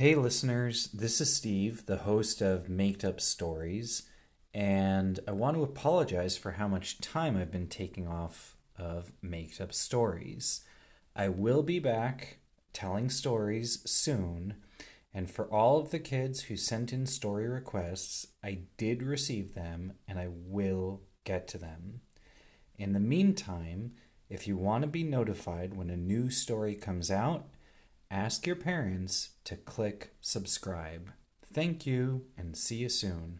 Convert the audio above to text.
Hey, listeners, this is Steve, the host of Made Up Stories, and I want to apologize for how much time I've been taking off of Made Up Stories. I will be back telling stories soon, and for all of the kids who sent in story requests, I did receive them and I will get to them. In the meantime, if you want to be notified when a new story comes out, ask your parents to click subscribe. Thank you and see you soon.